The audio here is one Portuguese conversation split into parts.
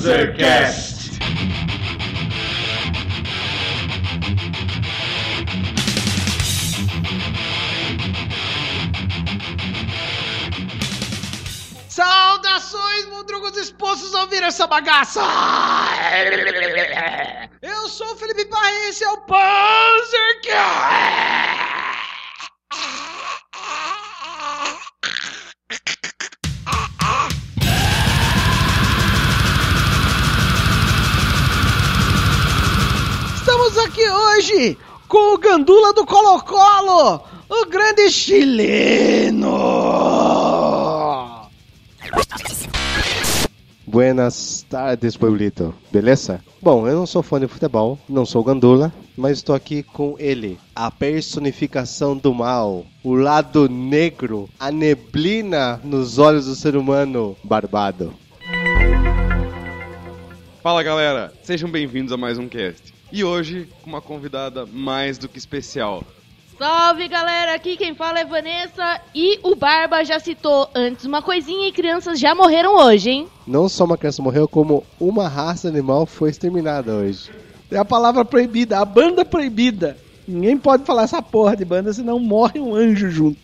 Panzercast. Saudações, mundrugos dispostos a ouvir essa bagaça! Eu sou o Felipe Parra e esse é o Panzercast! Estamos aqui hoje com o Gandula do Colo-Colo, o grande chileno! Buenas tardes, pueblito. Beleza? Bom, eu não sou fã de futebol, não sou gandula, mas estou aqui com ele, a personificação do mal, o lado negro, a neblina nos olhos do ser humano barbado. Fala galera, sejam bem-vindos a mais um cast. E hoje, com uma convidada mais do que especial. Salve galera, aqui quem fala é Vanessa e o Barba já citou antes uma coisinha e crianças já morreram hoje, hein? Não só uma criança morreu, como uma raça animal foi exterminada hoje. É a palavra proibida, a banda proibida. Ninguém pode falar essa porra de banda, senão morre um anjo junto.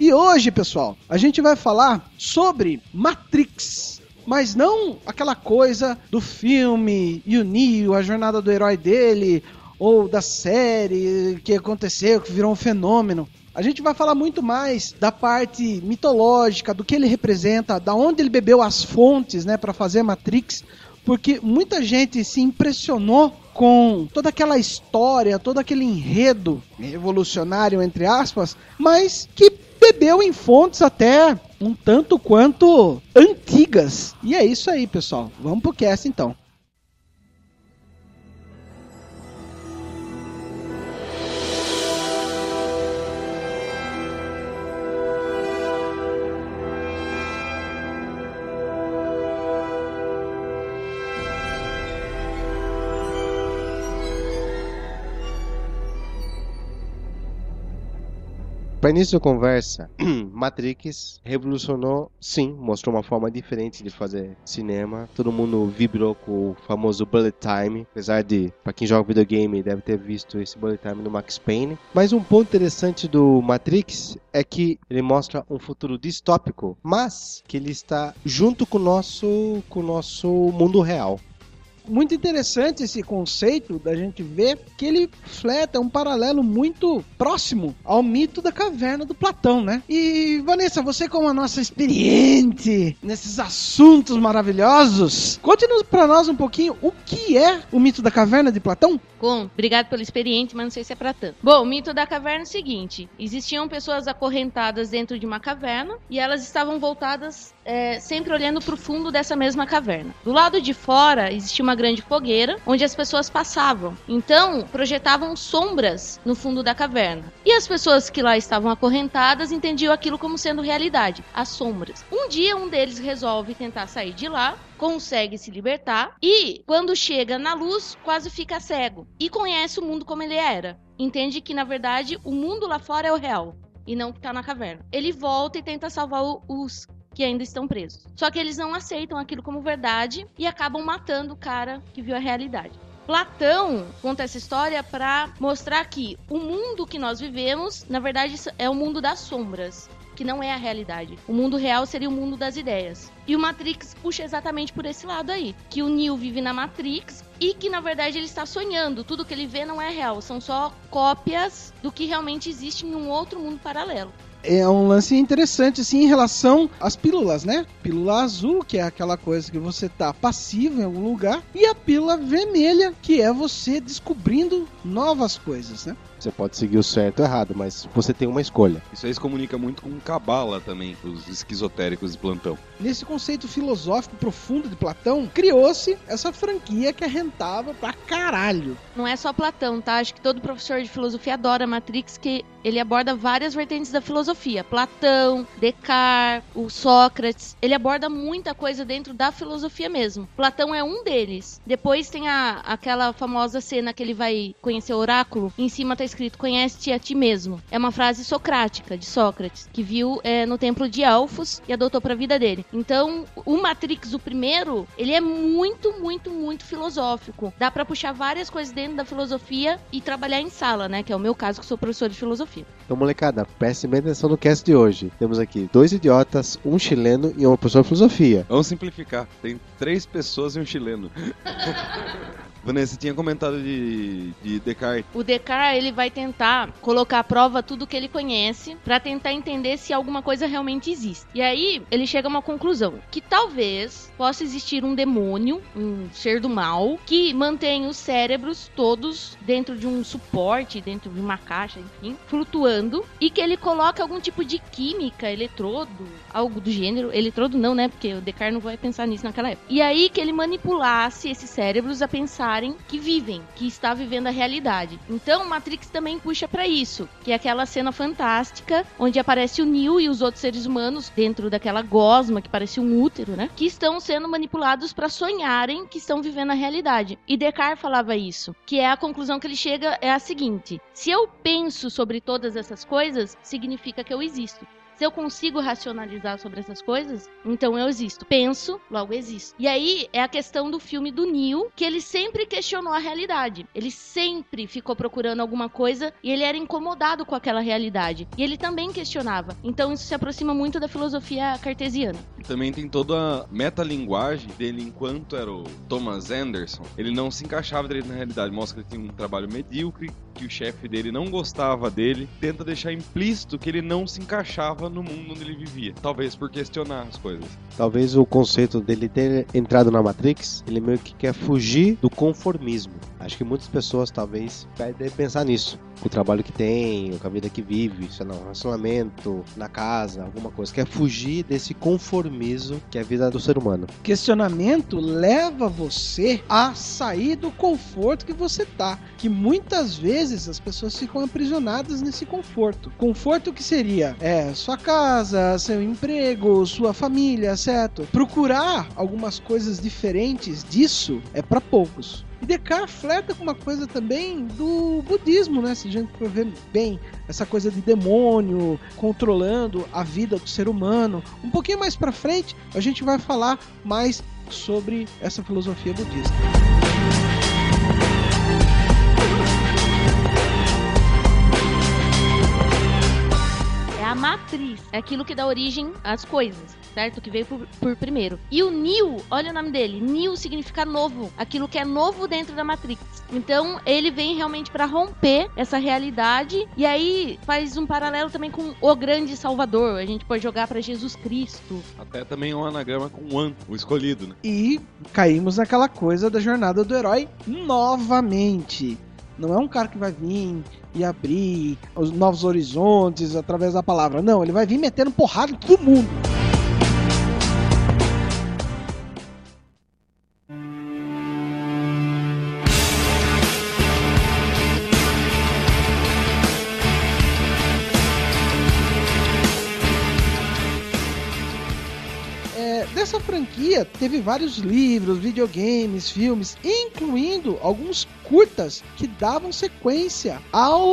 E hoje, pessoal, a gente vai falar sobre Matrix. Mas não aquela coisa do filme e o Neo, a jornada do herói dele, ou da série que aconteceu, que virou um fenômeno. A gente vai falar muito mais da parte mitológica, do que ele representa, da onde ele bebeu as fontes, né, para fazer Matrix, porque muita gente se impressionou com toda aquela história, todo aquele enredo revolucionário entre aspas, mas que bebeu em fontes até um tanto quanto antigas. E é isso aí, pessoal. Vamos pro cast então. Para início da conversa, Matrix revolucionou, sim, mostrou uma forma diferente de fazer cinema. Todo mundo vibrou com o famoso bullet time, apesar de, para quem joga videogame, deve ter visto esse bullet time no Max Payne. Mas um ponto interessante do Matrix é que ele mostra um futuro distópico, mas que ele está junto com o nosso, com o nosso mundo real muito interessante esse conceito da gente ver que ele fleta um paralelo muito próximo ao mito da caverna do Platão, né? E Vanessa, você como a nossa experiente nesses assuntos maravilhosos, conte-nos para nós um pouquinho o que é o mito da caverna de Platão? Com, obrigado pelo experiente, mas não sei se é pra tanto. Bom, o mito da caverna é o seguinte: existiam pessoas acorrentadas dentro de uma caverna e elas estavam voltadas é, sempre olhando pro fundo dessa mesma caverna. Do lado de fora existia uma grande fogueira onde as pessoas passavam. Então, projetavam sombras no fundo da caverna. E as pessoas que lá estavam acorrentadas entendiam aquilo como sendo realidade, as sombras. Um dia um deles resolve tentar sair de lá consegue se libertar e, quando chega na luz, quase fica cego e conhece o mundo como ele era. Entende que, na verdade, o mundo lá fora é o real e não que tá na caverna. Ele volta e tenta salvar os que ainda estão presos. Só que eles não aceitam aquilo como verdade e acabam matando o cara que viu a realidade. Platão conta essa história para mostrar que o mundo que nós vivemos, na verdade, é o mundo das sombras que não é a realidade. O mundo real seria o mundo das ideias. E o Matrix puxa exatamente por esse lado aí, que o Neo vive na Matrix e que na verdade ele está sonhando. Tudo que ele vê não é real, são só cópias do que realmente existe em um outro mundo paralelo é um lance interessante assim em relação às pílulas, né? Pílula azul, que é aquela coisa que você tá passivo em algum lugar, e a pílula vermelha, que é você descobrindo novas coisas, né? Você pode seguir o certo ou errado, mas você tem uma escolha. Isso aí se comunica muito com Cabala também, os esquizotéricos de plantão. Nesse conceito filosófico profundo de Platão, criou-se essa franquia que é rentável pra caralho. Não é só Platão, tá? Acho que todo professor de filosofia adora Matrix, que ele aborda várias vertentes da filosofia. Platão, Descartes, o Sócrates. Ele aborda muita coisa dentro da filosofia mesmo. Platão é um deles. Depois tem a, aquela famosa cena que ele vai conhecer o oráculo. Em cima tá escrito Conhece-te a ti mesmo. É uma frase socrática, de Sócrates, que viu é, no templo de Elfos e adotou pra vida dele. Então, o Matrix, o primeiro, ele é muito, muito, muito filosófico. Dá pra puxar várias coisas dentro da filosofia e trabalhar em sala, né? Que é o meu caso, que sou professor de filosofia. Então, molecada, prestem bem atenção no cast de hoje. Temos aqui dois idiotas, um chileno e uma pessoa de filosofia. Vamos simplificar. Tem três pessoas e um chileno. Vanessa, você tinha comentado de, de Descartes. O Descartes, ele vai tentar colocar à prova tudo que ele conhece pra tentar entender se alguma coisa realmente existe. E aí, ele chega a uma conclusão, que talvez possa existir um demônio, um ser do mal, que mantém os cérebros todos dentro de um suporte, dentro de uma caixa, enfim, flutuando, e que ele coloca algum tipo de química, eletrodo, algo do gênero. Eletrodo não, né? Porque o Descartes não vai pensar nisso naquela época. E aí que ele manipulasse esses cérebros a pensarem que vivem, que está vivendo a realidade. Então, Matrix também puxa pra isso, que é aquela cena fantástica onde aparece o Neo e os outros seres humanos dentro daquela gosma que parece um útero, né? Que estão sendo manipulados pra sonharem que estão vivendo a realidade. E Descartes falava isso, que é a conclusão que ele chega é a seguinte: se eu penso sobre todas essas coisas, significa que eu existo. Se eu consigo racionalizar sobre essas coisas, então eu existo. Penso, logo existo. E aí é a questão do filme do Neo, que ele sempre questionou a realidade. Ele sempre ficou procurando alguma coisa e ele era incomodado com aquela realidade. E ele também questionava. Então isso se aproxima muito da filosofia cartesiana. E também tem toda a metalinguagem dele enquanto era o Thomas Anderson. Ele não se encaixava direito na realidade. Mostra que ele tinha um trabalho medíocre, que o chefe dele não gostava dele. Tenta deixar implícito que ele não se encaixava no mundo onde ele vivia. Talvez por questionar as coisas. Talvez o conceito dele ter entrado na Matrix, ele meio que quer fugir do conformismo. Acho que muitas pessoas talvez pedem pensar nisso. O trabalho que tem, com a vida que vive, sei lá, relacionamento, na casa, alguma coisa. Quer fugir desse conformismo que é a vida do ser humano. Questionamento leva você a sair do conforto que você tá. Que muitas vezes as pessoas ficam aprisionadas nesse conforto. Conforto que seria é sua casa, seu emprego, sua família, certo? Procurar algumas coisas diferentes disso é para poucos. E Descartes fleta com uma coisa também do budismo, né? Se a gente for ver bem, essa coisa de demônio controlando a vida do ser humano. Um pouquinho mais para frente, a gente vai falar mais sobre essa filosofia budista. É a matriz, é aquilo que dá origem às coisas, certo? Que veio por, por primeiro. E o Neo, olha o nome dele, Neo significa novo, aquilo que é novo dentro da Matrix. Então ele vem realmente para romper essa realidade e aí faz um paralelo também com o grande Salvador. A gente pode jogar para Jesus Cristo. Até também um anagrama com One, o escolhido, né? E caímos naquela coisa da jornada do herói novamente. Não é um cara que vai vir e abrir os novos horizontes através da palavra. Não, ele vai vir metendo porrada em todo mundo. Teve vários livros, videogames, filmes, incluindo alguns curtas que davam sequência ao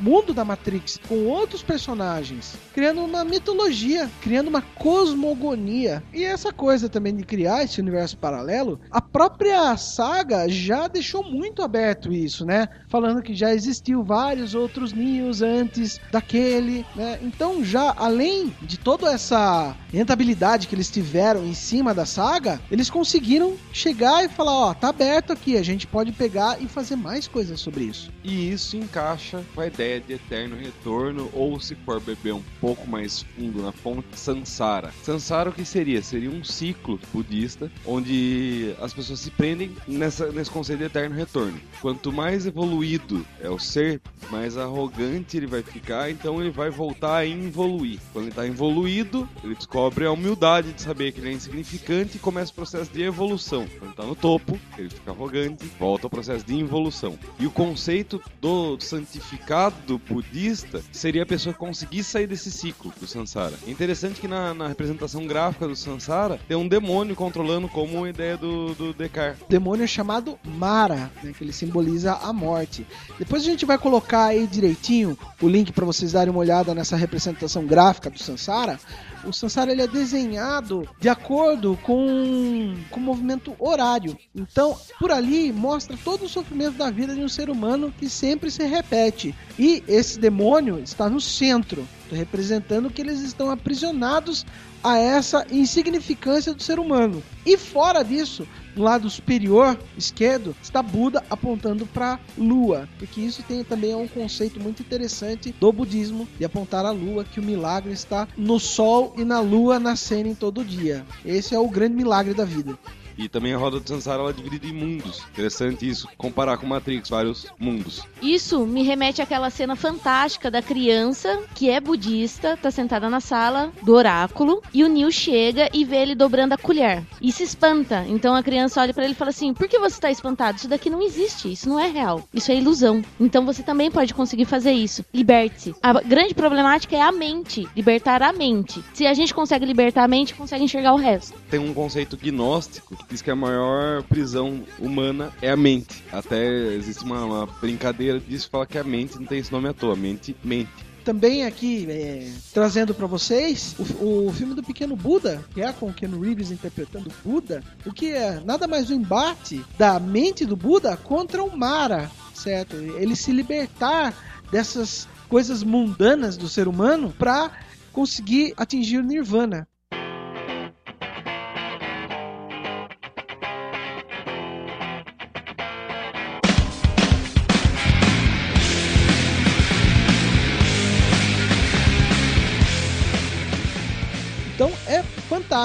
mundo da Matrix com outros personagens, criando uma mitologia, criando uma cosmogonia. E essa coisa também de criar esse universo paralelo, a própria saga já deixou muito aberto isso, né? Falando que já existiu vários outros Neos antes daquele, né? Então já além de toda essa rentabilidade que eles tiveram em cima da saga, eles conseguiram chegar e falar, ó, tá aberto aqui, a gente pode pegar e fazer mais coisas sobre isso. E isso encaixa com a ideia de eterno retorno, ou se for beber um pouco mais fundo na fonte, Sansara. Sansara o que seria? Seria um ciclo budista onde as pessoas se prendem nessa, nesse conceito de eterno retorno. Quanto mais evoluído é o ser, mais arrogante ele vai ficar, então ele vai voltar a evoluir. Quando ele está evoluído, ele descobre a humildade de saber que ele é insignificante e começa o processo de evolução. Quando ele tá no topo, ele fica arrogante, volta processo de involução. E o conceito do santificado budista seria a pessoa conseguir sair desse ciclo do Sansara. É interessante que na, na representação gráfica do Sansara tem um demônio controlando como a ideia do, do Descartes. demônio chamado Mara, né, que ele simboliza a morte. Depois a gente vai colocar aí direitinho o link para vocês darem uma olhada nessa representação gráfica do Sansara. O Sansara ele é desenhado de acordo com, com o movimento horário. Então, por ali mostra todo o sofrimento da vida de um ser humano que sempre se repete. E esse demônio está no centro, representando que eles estão aprisionados a essa insignificância do ser humano. E fora disso, do lado superior esquerdo está Buda apontando para Lua, porque isso tem também um conceito muito interessante do budismo de apontar a Lua, que o milagre está no Sol e na Lua nascerem todo dia. Esse é o grande milagre da vida. E também a roda do Sansara ela é dividida em mundos. Interessante isso, comparar com Matrix, vários mundos. Isso me remete àquela cena fantástica da criança que é budista, tá sentada na sala do oráculo e o Neil chega e vê ele dobrando a colher e se espanta. Então a criança olha para ele e fala assim: "Por que você tá espantado? Isso daqui não existe, isso não é real. Isso é ilusão. Então você também pode conseguir fazer isso. Liberte-se. A grande problemática é a mente, libertar a mente. Se a gente consegue libertar a mente, consegue enxergar o resto. Tem um conceito gnóstico diz que a maior prisão humana é a mente. Até existe uma, uma brincadeira disso, fala que a mente não tem esse nome à toa, mente mente. Também aqui, é, trazendo para vocês, o, o, filme do Pequeno Buda, que é com o Ken Reeves interpretando Buda, o que é nada mais um embate da mente do Buda contra o Mara, certo? Ele se libertar dessas coisas mundanas do ser humano para conseguir atingir o Nirvana.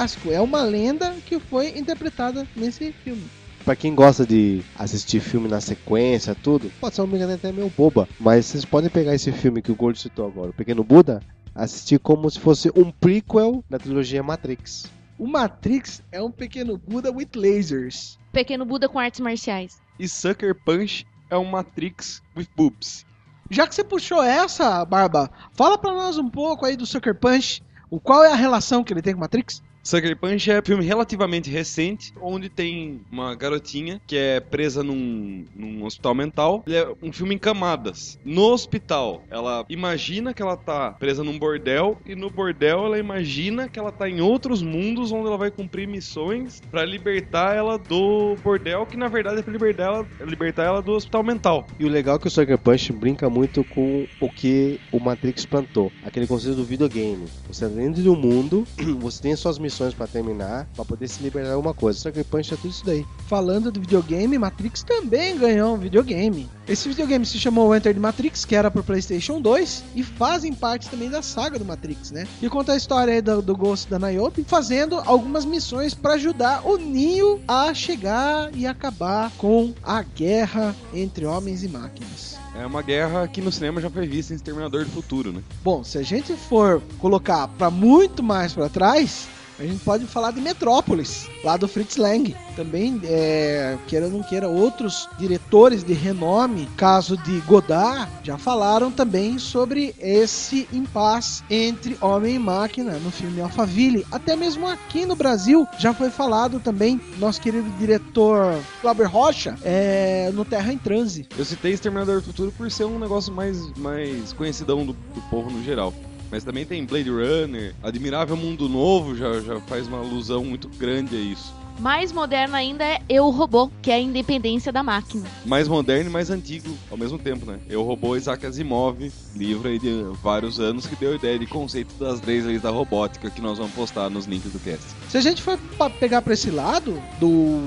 Fantástico, é uma lenda que foi interpretada nesse filme. Pra quem gosta de assistir filme na sequência, tudo, pode ser uma brincadeira até meio boba, mas vocês podem pegar esse filme que o Gordo citou agora, o Pequeno Buda, assistir como se fosse um prequel da trilogia Matrix. O Matrix é um pequeno Buda with lasers. Pequeno Buda com artes marciais. E Sucker Punch é um Matrix with boobs. Já que você puxou essa, Barba, fala pra nós um pouco aí do Sucker Punch. O qual é a relação que ele tem com Matrix? Sucker Punch é um filme relativamente recente, onde tem uma garotinha que é presa num, num hospital mental. Ele é um filme em camadas. No hospital, ela imagina que ela tá presa num bordel, e no bordel ela imagina que ela tá em outros mundos onde ela vai cumprir missões para libertar ela do bordel, que na verdade é pra libertar ela, libertar ela do hospital mental. E o legal é que o Sucker Punch brinca muito com o que o Matrix plantou, aquele conceito do videogame. Você tá dentro de um mundo, você tem as suas missões missões para terminar, para poder se liberar alguma coisa. Sucker Punch é tudo isso daí. Falando de videogame, Matrix também ganhou um videogame. Esse videogame se chamou Enter the Matrix, que era pro PlayStation 2, e fazem parte também da saga do Matrix, né? E conta a história aí do, do Ghost da Niobe, fazendo algumas missões para ajudar o Neo a chegar e acabar com a guerra entre homens e máquinas. É uma guerra que no cinema já foi vista em Exterminador do Futuro, né? Bom, se a gente for colocar para muito mais para trás, a gente pode falar de Metrópolis, lá do Fritz Lang. Também, é, queira ou não queira, outros diretores de renome, caso de Godard, já falaram também sobre esse impasse entre homem e máquina no filme Alphaville. Até mesmo aqui no Brasil já foi falado também, nosso querido diretor Glauber Rocha, é, no Terra em Transe. Eu citei Exterminador do Futuro por ser um negócio mais, mais conhecidão do, do povo no geral. Mas também tem Blade Runner, Admirável Mundo Novo já, já faz uma alusão muito grande a isso. Mais moderno ainda é Eu Robô, que é a independência da máquina. Mais moderno e mais antigo ao mesmo tempo, né? Eu Robô Isaac Asimov, livro aí de vários anos que deu a ideia de conceito das três leis da robótica que nós vamos postar nos links do cast. Se a gente for pegar para esse lado do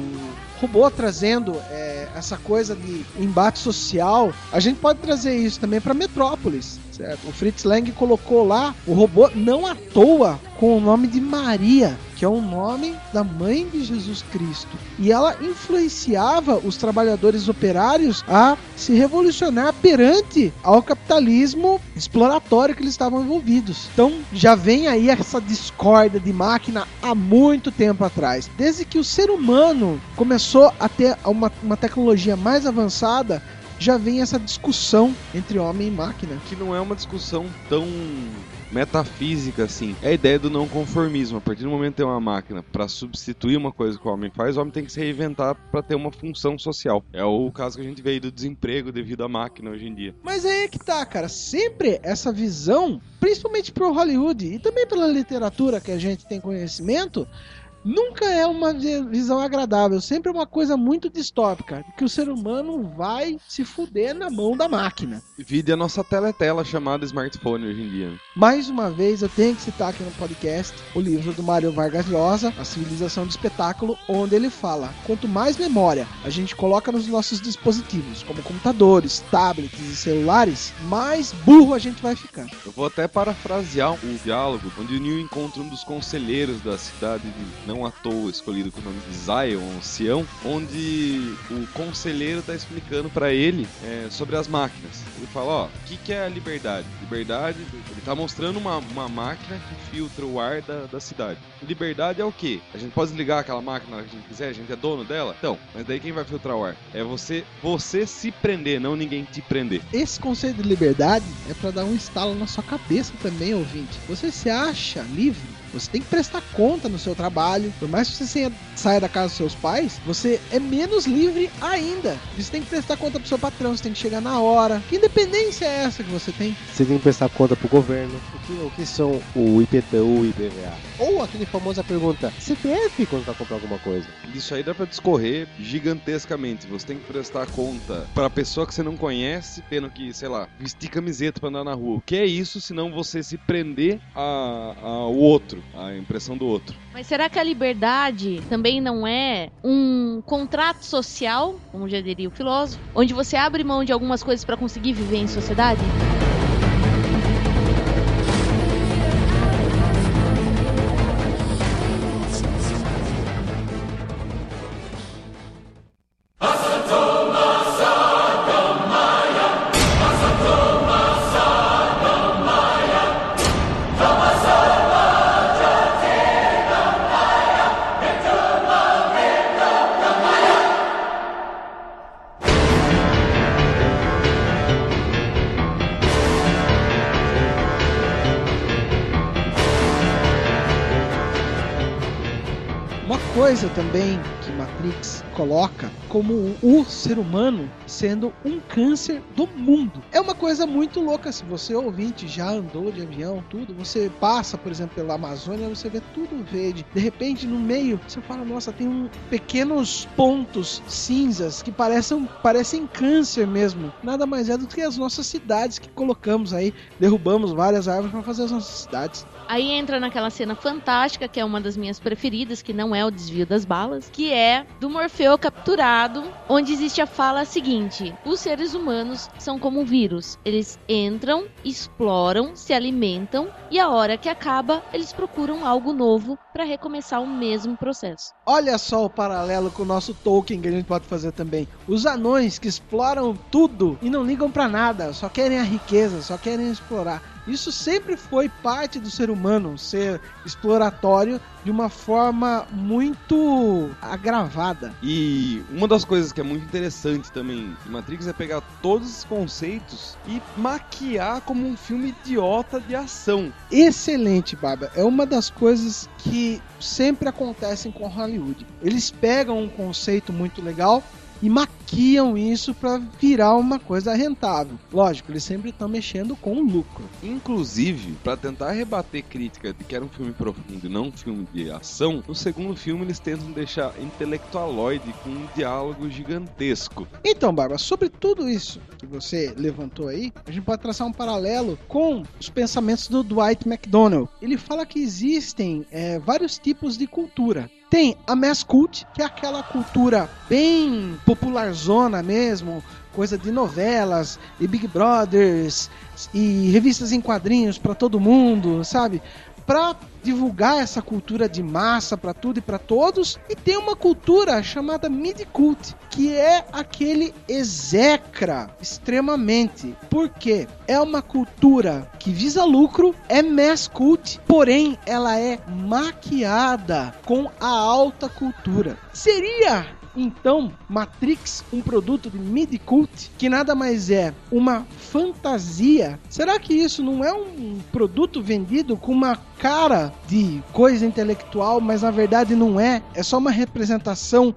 robô trazendo é, essa coisa de embate social, a gente pode trazer isso também para Metrópolis. Certo. O Fritz Lang colocou lá o robô não à toa com o nome de Maria, que é o nome da mãe de Jesus Cristo. E ela influenciava os trabalhadores operários a se revolucionar perante ao capitalismo exploratório que eles estavam envolvidos. Então já vem aí essa discórdia de máquina há muito tempo atrás. Desde que o ser humano começou a ter uma, uma tecnologia mais avançada, já vem essa discussão entre homem e máquina. Que não é uma discussão tão metafísica assim. É a ideia do não conformismo. A partir do momento que tem uma máquina para substituir uma coisa que o homem faz, o homem tem que se reinventar para ter uma função social. É o caso que a gente vê aí do desemprego devido à máquina hoje em dia. Mas aí é que tá, cara. Sempre essa visão, principalmente pro Hollywood e também pela literatura que a gente tem conhecimento, nunca é uma visão agradável, sempre é uma coisa muito distópica, que o ser humano vai se fuder na mão da máquina. Vide a nossa teletela chamada smartphone hoje em dia. Mais uma vez, eu tenho que citar aqui no podcast o livro do Mário Vargas Llosa, A Civilização do Espetáculo, onde ele fala: quanto mais memória a gente coloca nos nossos dispositivos, como computadores, tablets e celulares, mais burro a gente vai ficar. Eu vou até parafrasear o diálogo onde o Neil encontra um dos conselheiros da cidade de não à toa escolhido com o nome de Zion, Sião, onde o conselheiro está explicando para ele é, sobre as máquinas. Ele fala, ó, o que, que é a liberdade? Liberdade, ele está mostrando uma, uma máquina que filtra o ar da, da cidade. Liberdade é o quê? A gente pode desligar aquela máquina que a gente quiser, a gente é dono dela? Então, mas daí quem vai filtrar o ar? É você, você se prender, não ninguém te prender. Esse conceito de liberdade é para dar um estalo na sua cabeça também, ouvinte. Você se acha livre? Você tem que prestar conta no seu trabalho. Por mais que você saia da casa dos seus pais, você é menos livre ainda. Você tem que prestar conta pro seu patrão, você tem que chegar na hora. Que independência é essa que você tem? Você tem que prestar conta pro governo. O que, o que são o IPTU, o IPVA? Ou aquele famosa pergunta, CPF quando vai comprar alguma coisa? Isso aí dá pra discorrer gigantescamente. Você tem que prestar conta pra pessoa que você não conhece, tendo que, sei lá, vestir camiseta pra andar na rua. O que é isso, senão você se prender ao outro? A impressão do outro. Mas será que a liberdade também não é um contrato social, como já diria o filósofo, onde você abre mão de algumas coisas para conseguir viver em sociedade? Coisa também que Matrix coloca como o ser humano sendo um câncer do mundo. É uma coisa muito louca. Se você ouvinte já andou de avião, tudo, você passa, por exemplo, pela Amazônia, você vê tudo verde. De repente, no meio, você fala: Nossa, tem um pequenos pontos cinzas que parecem, parecem câncer mesmo. Nada mais é do que as nossas cidades que colocamos aí, derrubamos várias árvores para fazer as nossas cidades. Aí entra naquela cena fantástica, que é uma das minhas preferidas, que não é o desvio das balas, que é do Morfeu capturado, onde existe a fala seguinte: os seres humanos são como um vírus. Eles entram, exploram, se alimentam e a hora que acaba, eles procuram algo novo para recomeçar o mesmo processo. Olha só o paralelo com o nosso Tolkien que a gente pode fazer também. Os anões que exploram tudo e não ligam para nada, só querem a riqueza, só querem explorar. Isso sempre foi parte do ser humano, ser exploratório de uma forma muito agravada. E uma das coisas que é muito interessante também de Matrix é pegar todos esses conceitos e maquiar como um filme idiota de ação. Excelente, Baba. É uma das coisas que sempre acontecem com Hollywood. Eles pegam um conceito muito legal e maquiam isso para virar uma coisa rentável. Lógico, eles sempre estão mexendo com lucro. Inclusive, para tentar rebater crítica de que era um filme profundo e não um filme de ação, no segundo filme eles tentam deixar intelectualoide com um diálogo gigantesco. Então, Barba, sobre tudo isso que você levantou aí, a gente pode traçar um paralelo com os pensamentos do Dwight McDonald. Ele fala que existem é, vários tipos de cultura. Tem a mass cult, que é aquela cultura bem popularzona mesmo, coisa de novelas e Big Brothers e revistas em quadrinhos para todo mundo, sabe? Para divulgar essa cultura de massa para tudo e para todos e tem uma cultura chamada mid cult, que é aquele execra extremamente. Porque é uma cultura que visa lucro, é mass cult, porém ela é maquiada com a alta cultura. Seria então, Matrix, um produto de mid-cult, que nada mais é uma fantasia. Será que isso não é um produto vendido com uma cara de coisa intelectual, mas na verdade não é? É só uma representação,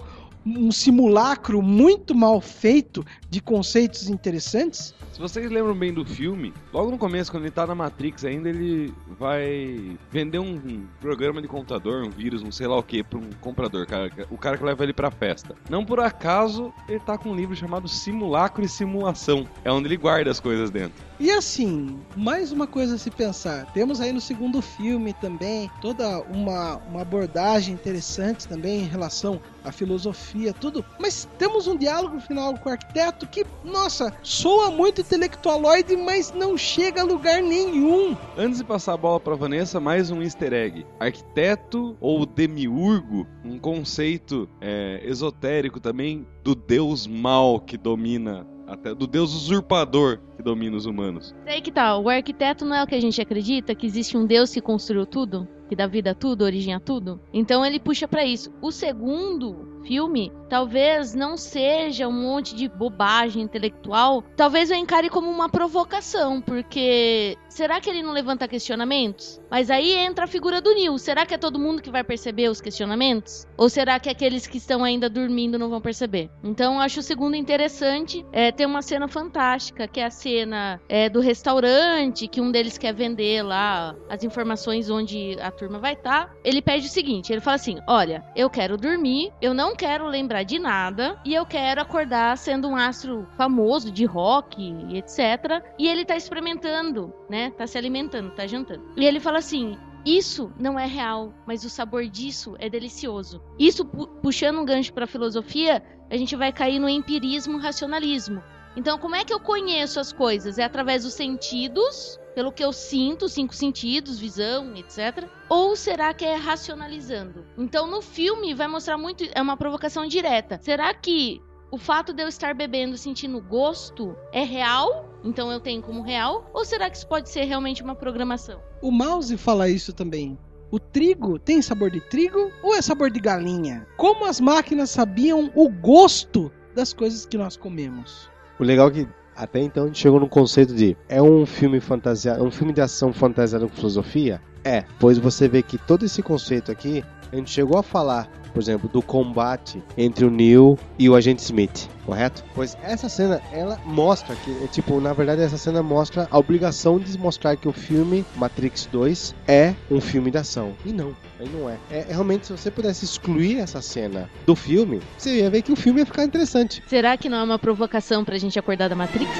um simulacro muito mal feito de conceitos interessantes? Se vocês lembram bem do filme, logo no começo, quando ele tá na Matrix ainda, ele vai vender um programa de computador, um vírus, um sei lá o que, pra um comprador, cara, o cara que leva ele pra festa. Não por acaso, ele tá com um livro chamado Simulacro e Simulação. É onde ele guarda as coisas dentro. E assim, mais uma coisa a se pensar. Temos aí no segundo filme também toda uma, uma abordagem interessante também em relação à filosofia, tudo. Mas temos um diálogo final com o arquiteto que, nossa, soa muito intelectualoide, mas não chega a lugar nenhum. Antes de passar a bola para Vanessa, mais um easter egg. Arquiteto ou demiurgo, um conceito é, esotérico também do deus mal que domina até do deus usurpador que domina os humanos. Sei que tal, o arquiteto não é o que a gente acredita, que existe um deus que construiu tudo, que dá vida a tudo, origem a tudo. Então ele puxa para isso. O segundo filme talvez não seja um monte de bobagem intelectual, talvez eu encare como uma provocação, porque será que ele não levanta questionamentos? Mas aí entra a figura do Neil. Será que é todo mundo que vai perceber os questionamentos? Ou será que aqueles que estão ainda dormindo não vão perceber? Então acho o segundo interessante. É, tem uma cena fantástica, que é a cena é, do restaurante, que um deles quer vender lá as informações onde a turma vai estar. Tá. Ele pede o seguinte: ele fala assim: Olha, eu quero dormir, eu não quero lembrar de nada e eu quero acordar sendo um astro famoso de rock etc. E ele tá experimentando, né? Tá se alimentando, tá jantando. E ele fala assim: isso não é real, mas o sabor disso é delicioso. Isso pu puxando um gancho para filosofia, a gente vai cair no empirismo, racionalismo. Então, como é que eu conheço as coisas? É através dos sentidos, pelo que eu sinto, cinco sentidos, visão, etc. Ou será que é racionalizando? Então, no filme vai mostrar muito, é uma provocação direta. Será que o fato de eu estar bebendo sentindo gosto é real? Então eu tenho como real? Ou será que isso pode ser realmente uma programação? O mouse fala isso também. O trigo tem sabor de trigo ou é sabor de galinha? Como as máquinas sabiam o gosto das coisas que nós comemos? O legal é que até então a gente chegou no conceito de é um filme fantasiado, um filme de ação fantasiado com filosofia? É, pois você vê que todo esse conceito aqui a gente chegou a falar, por exemplo, do combate entre o Neo e o agente Smith, correto? Pois essa cena, ela mostra que, é, tipo, na verdade essa cena mostra a obrigação de mostrar que o filme Matrix 2 é um filme de ação. E não, aí não é. é. Realmente, se você pudesse excluir essa cena do filme, você ia ver que o filme ia ficar interessante. Será que não é uma provocação pra gente acordar da Matrix?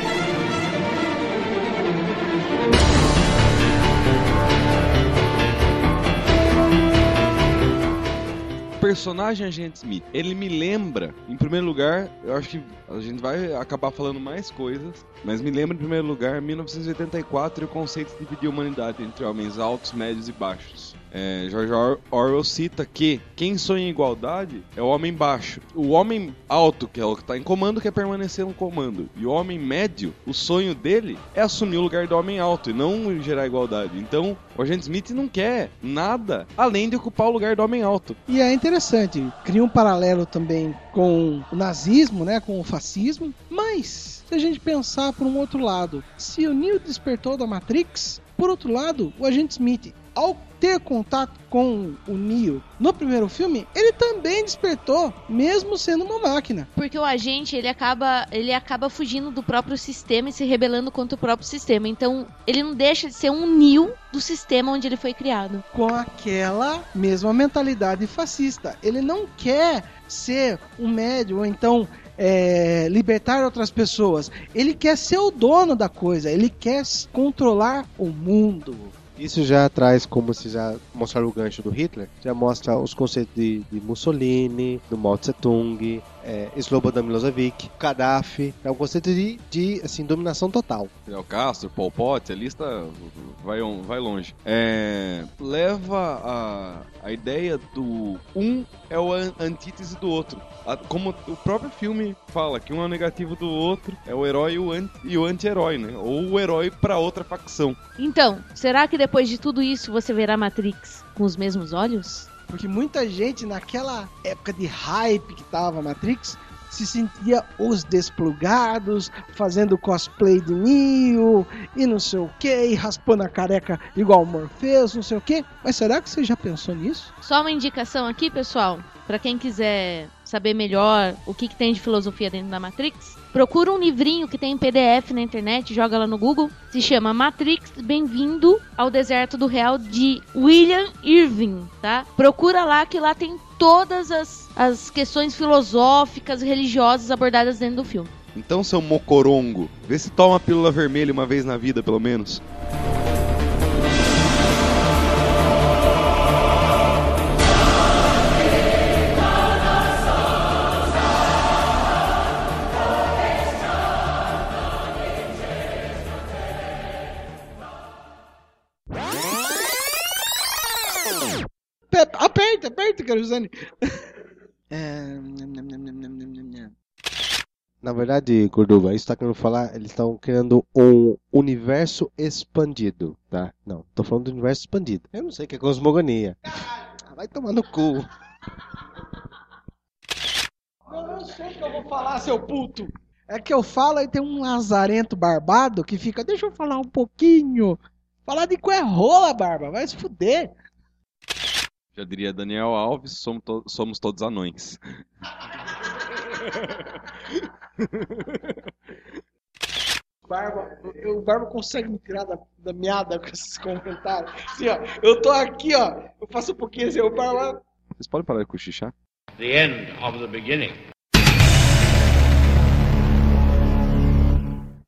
Personagem Agente Smith, ele me lembra, em primeiro lugar, eu acho que a gente vai acabar falando mais coisas, mas me lembra, em primeiro lugar, 1984 e o conceito de dividir a humanidade entre homens altos, médios e baixos. É, George Orwell cita que quem sonha em igualdade é o homem baixo. O homem alto, que é o que está em comando, quer permanecer no comando. E o homem médio, o sonho dele é assumir o lugar do homem alto e não gerar igualdade. Então, o agente Smith não quer nada além de ocupar o lugar do homem alto. E é interessante, cria um paralelo também com o nazismo, né, com o fascismo, mas se a gente pensar por um outro lado, se o Neo despertou da Matrix, por outro lado, o agente Smith, ao ter contato com o Neo no primeiro filme, ele também despertou, mesmo sendo uma máquina. Porque o agente, ele acaba, ele acaba fugindo do próprio sistema e se rebelando contra o próprio sistema. Então, ele não deixa de ser um Neo do sistema onde ele foi criado. Com aquela mesma mentalidade fascista. Ele não quer ser um médio ou então é, libertar outras pessoas. Ele quer ser o dono da coisa. Ele quer controlar o mundo. Isso já traz, como se já mostrar o gancho do Hitler, já mostra os conceitos de, de Mussolini, do Mao Tse Tung, é, Slobodan Milosevic, Gaddafi. É um conceito de, de assim, dominação total. Fidel Castro, Pol Pot, a lista vai, on- vai longe. É, leva a, a ideia do um é o an- antítese do outro. A- como o próprio filme fala, que um é o negativo do outro, é o herói e o, an- o anti-herói, né? Ou o herói pra outra facção. Então, será que depois de tudo isso você verá Matrix com os mesmos olhos? Porque muita gente, naquela época de hype que tava Matrix, se sentia os desplugados, fazendo cosplay de Neo e não sei o que, raspando a careca igual o Morpheus, não sei o que. Mas será que você já pensou nisso? Só uma indicação aqui, pessoal, Pra quem quiser saber melhor o que, que tem de filosofia dentro da Matrix, procura um livrinho que tem em PDF na internet, joga lá no Google, se chama Matrix Bem-vindo ao Deserto do Real de William Irving, tá? Procura lá que lá tem todas as, as questões filosóficas religiosas abordadas dentro do filme. Então, seu mocorongo, vê se toma a pílula vermelha uma vez na vida, pelo menos. Na verdade, Gorduva, isso tá querendo falar, eles estão criando um universo expandido, tá? Não, tô falando do universo expandido. Eu não sei o que é cosmogonia. Ah, vai tomar no cu. Eu sei que eu vou falar, seu puto. É que eu falo e tem um lazarento barbado que fica, deixa eu falar um pouquinho. Falar de cu é rola, barba, vai se fuder. Já diria Daniel Alves, somos, to- somos todos anões. Barba, o Barba consegue me tirar da, da meada com esses comentários. Assim, ó, eu tô aqui, ó, eu faço um pouquinho assim, o Barba Vocês podem parar de cochichar? the end of the beginning.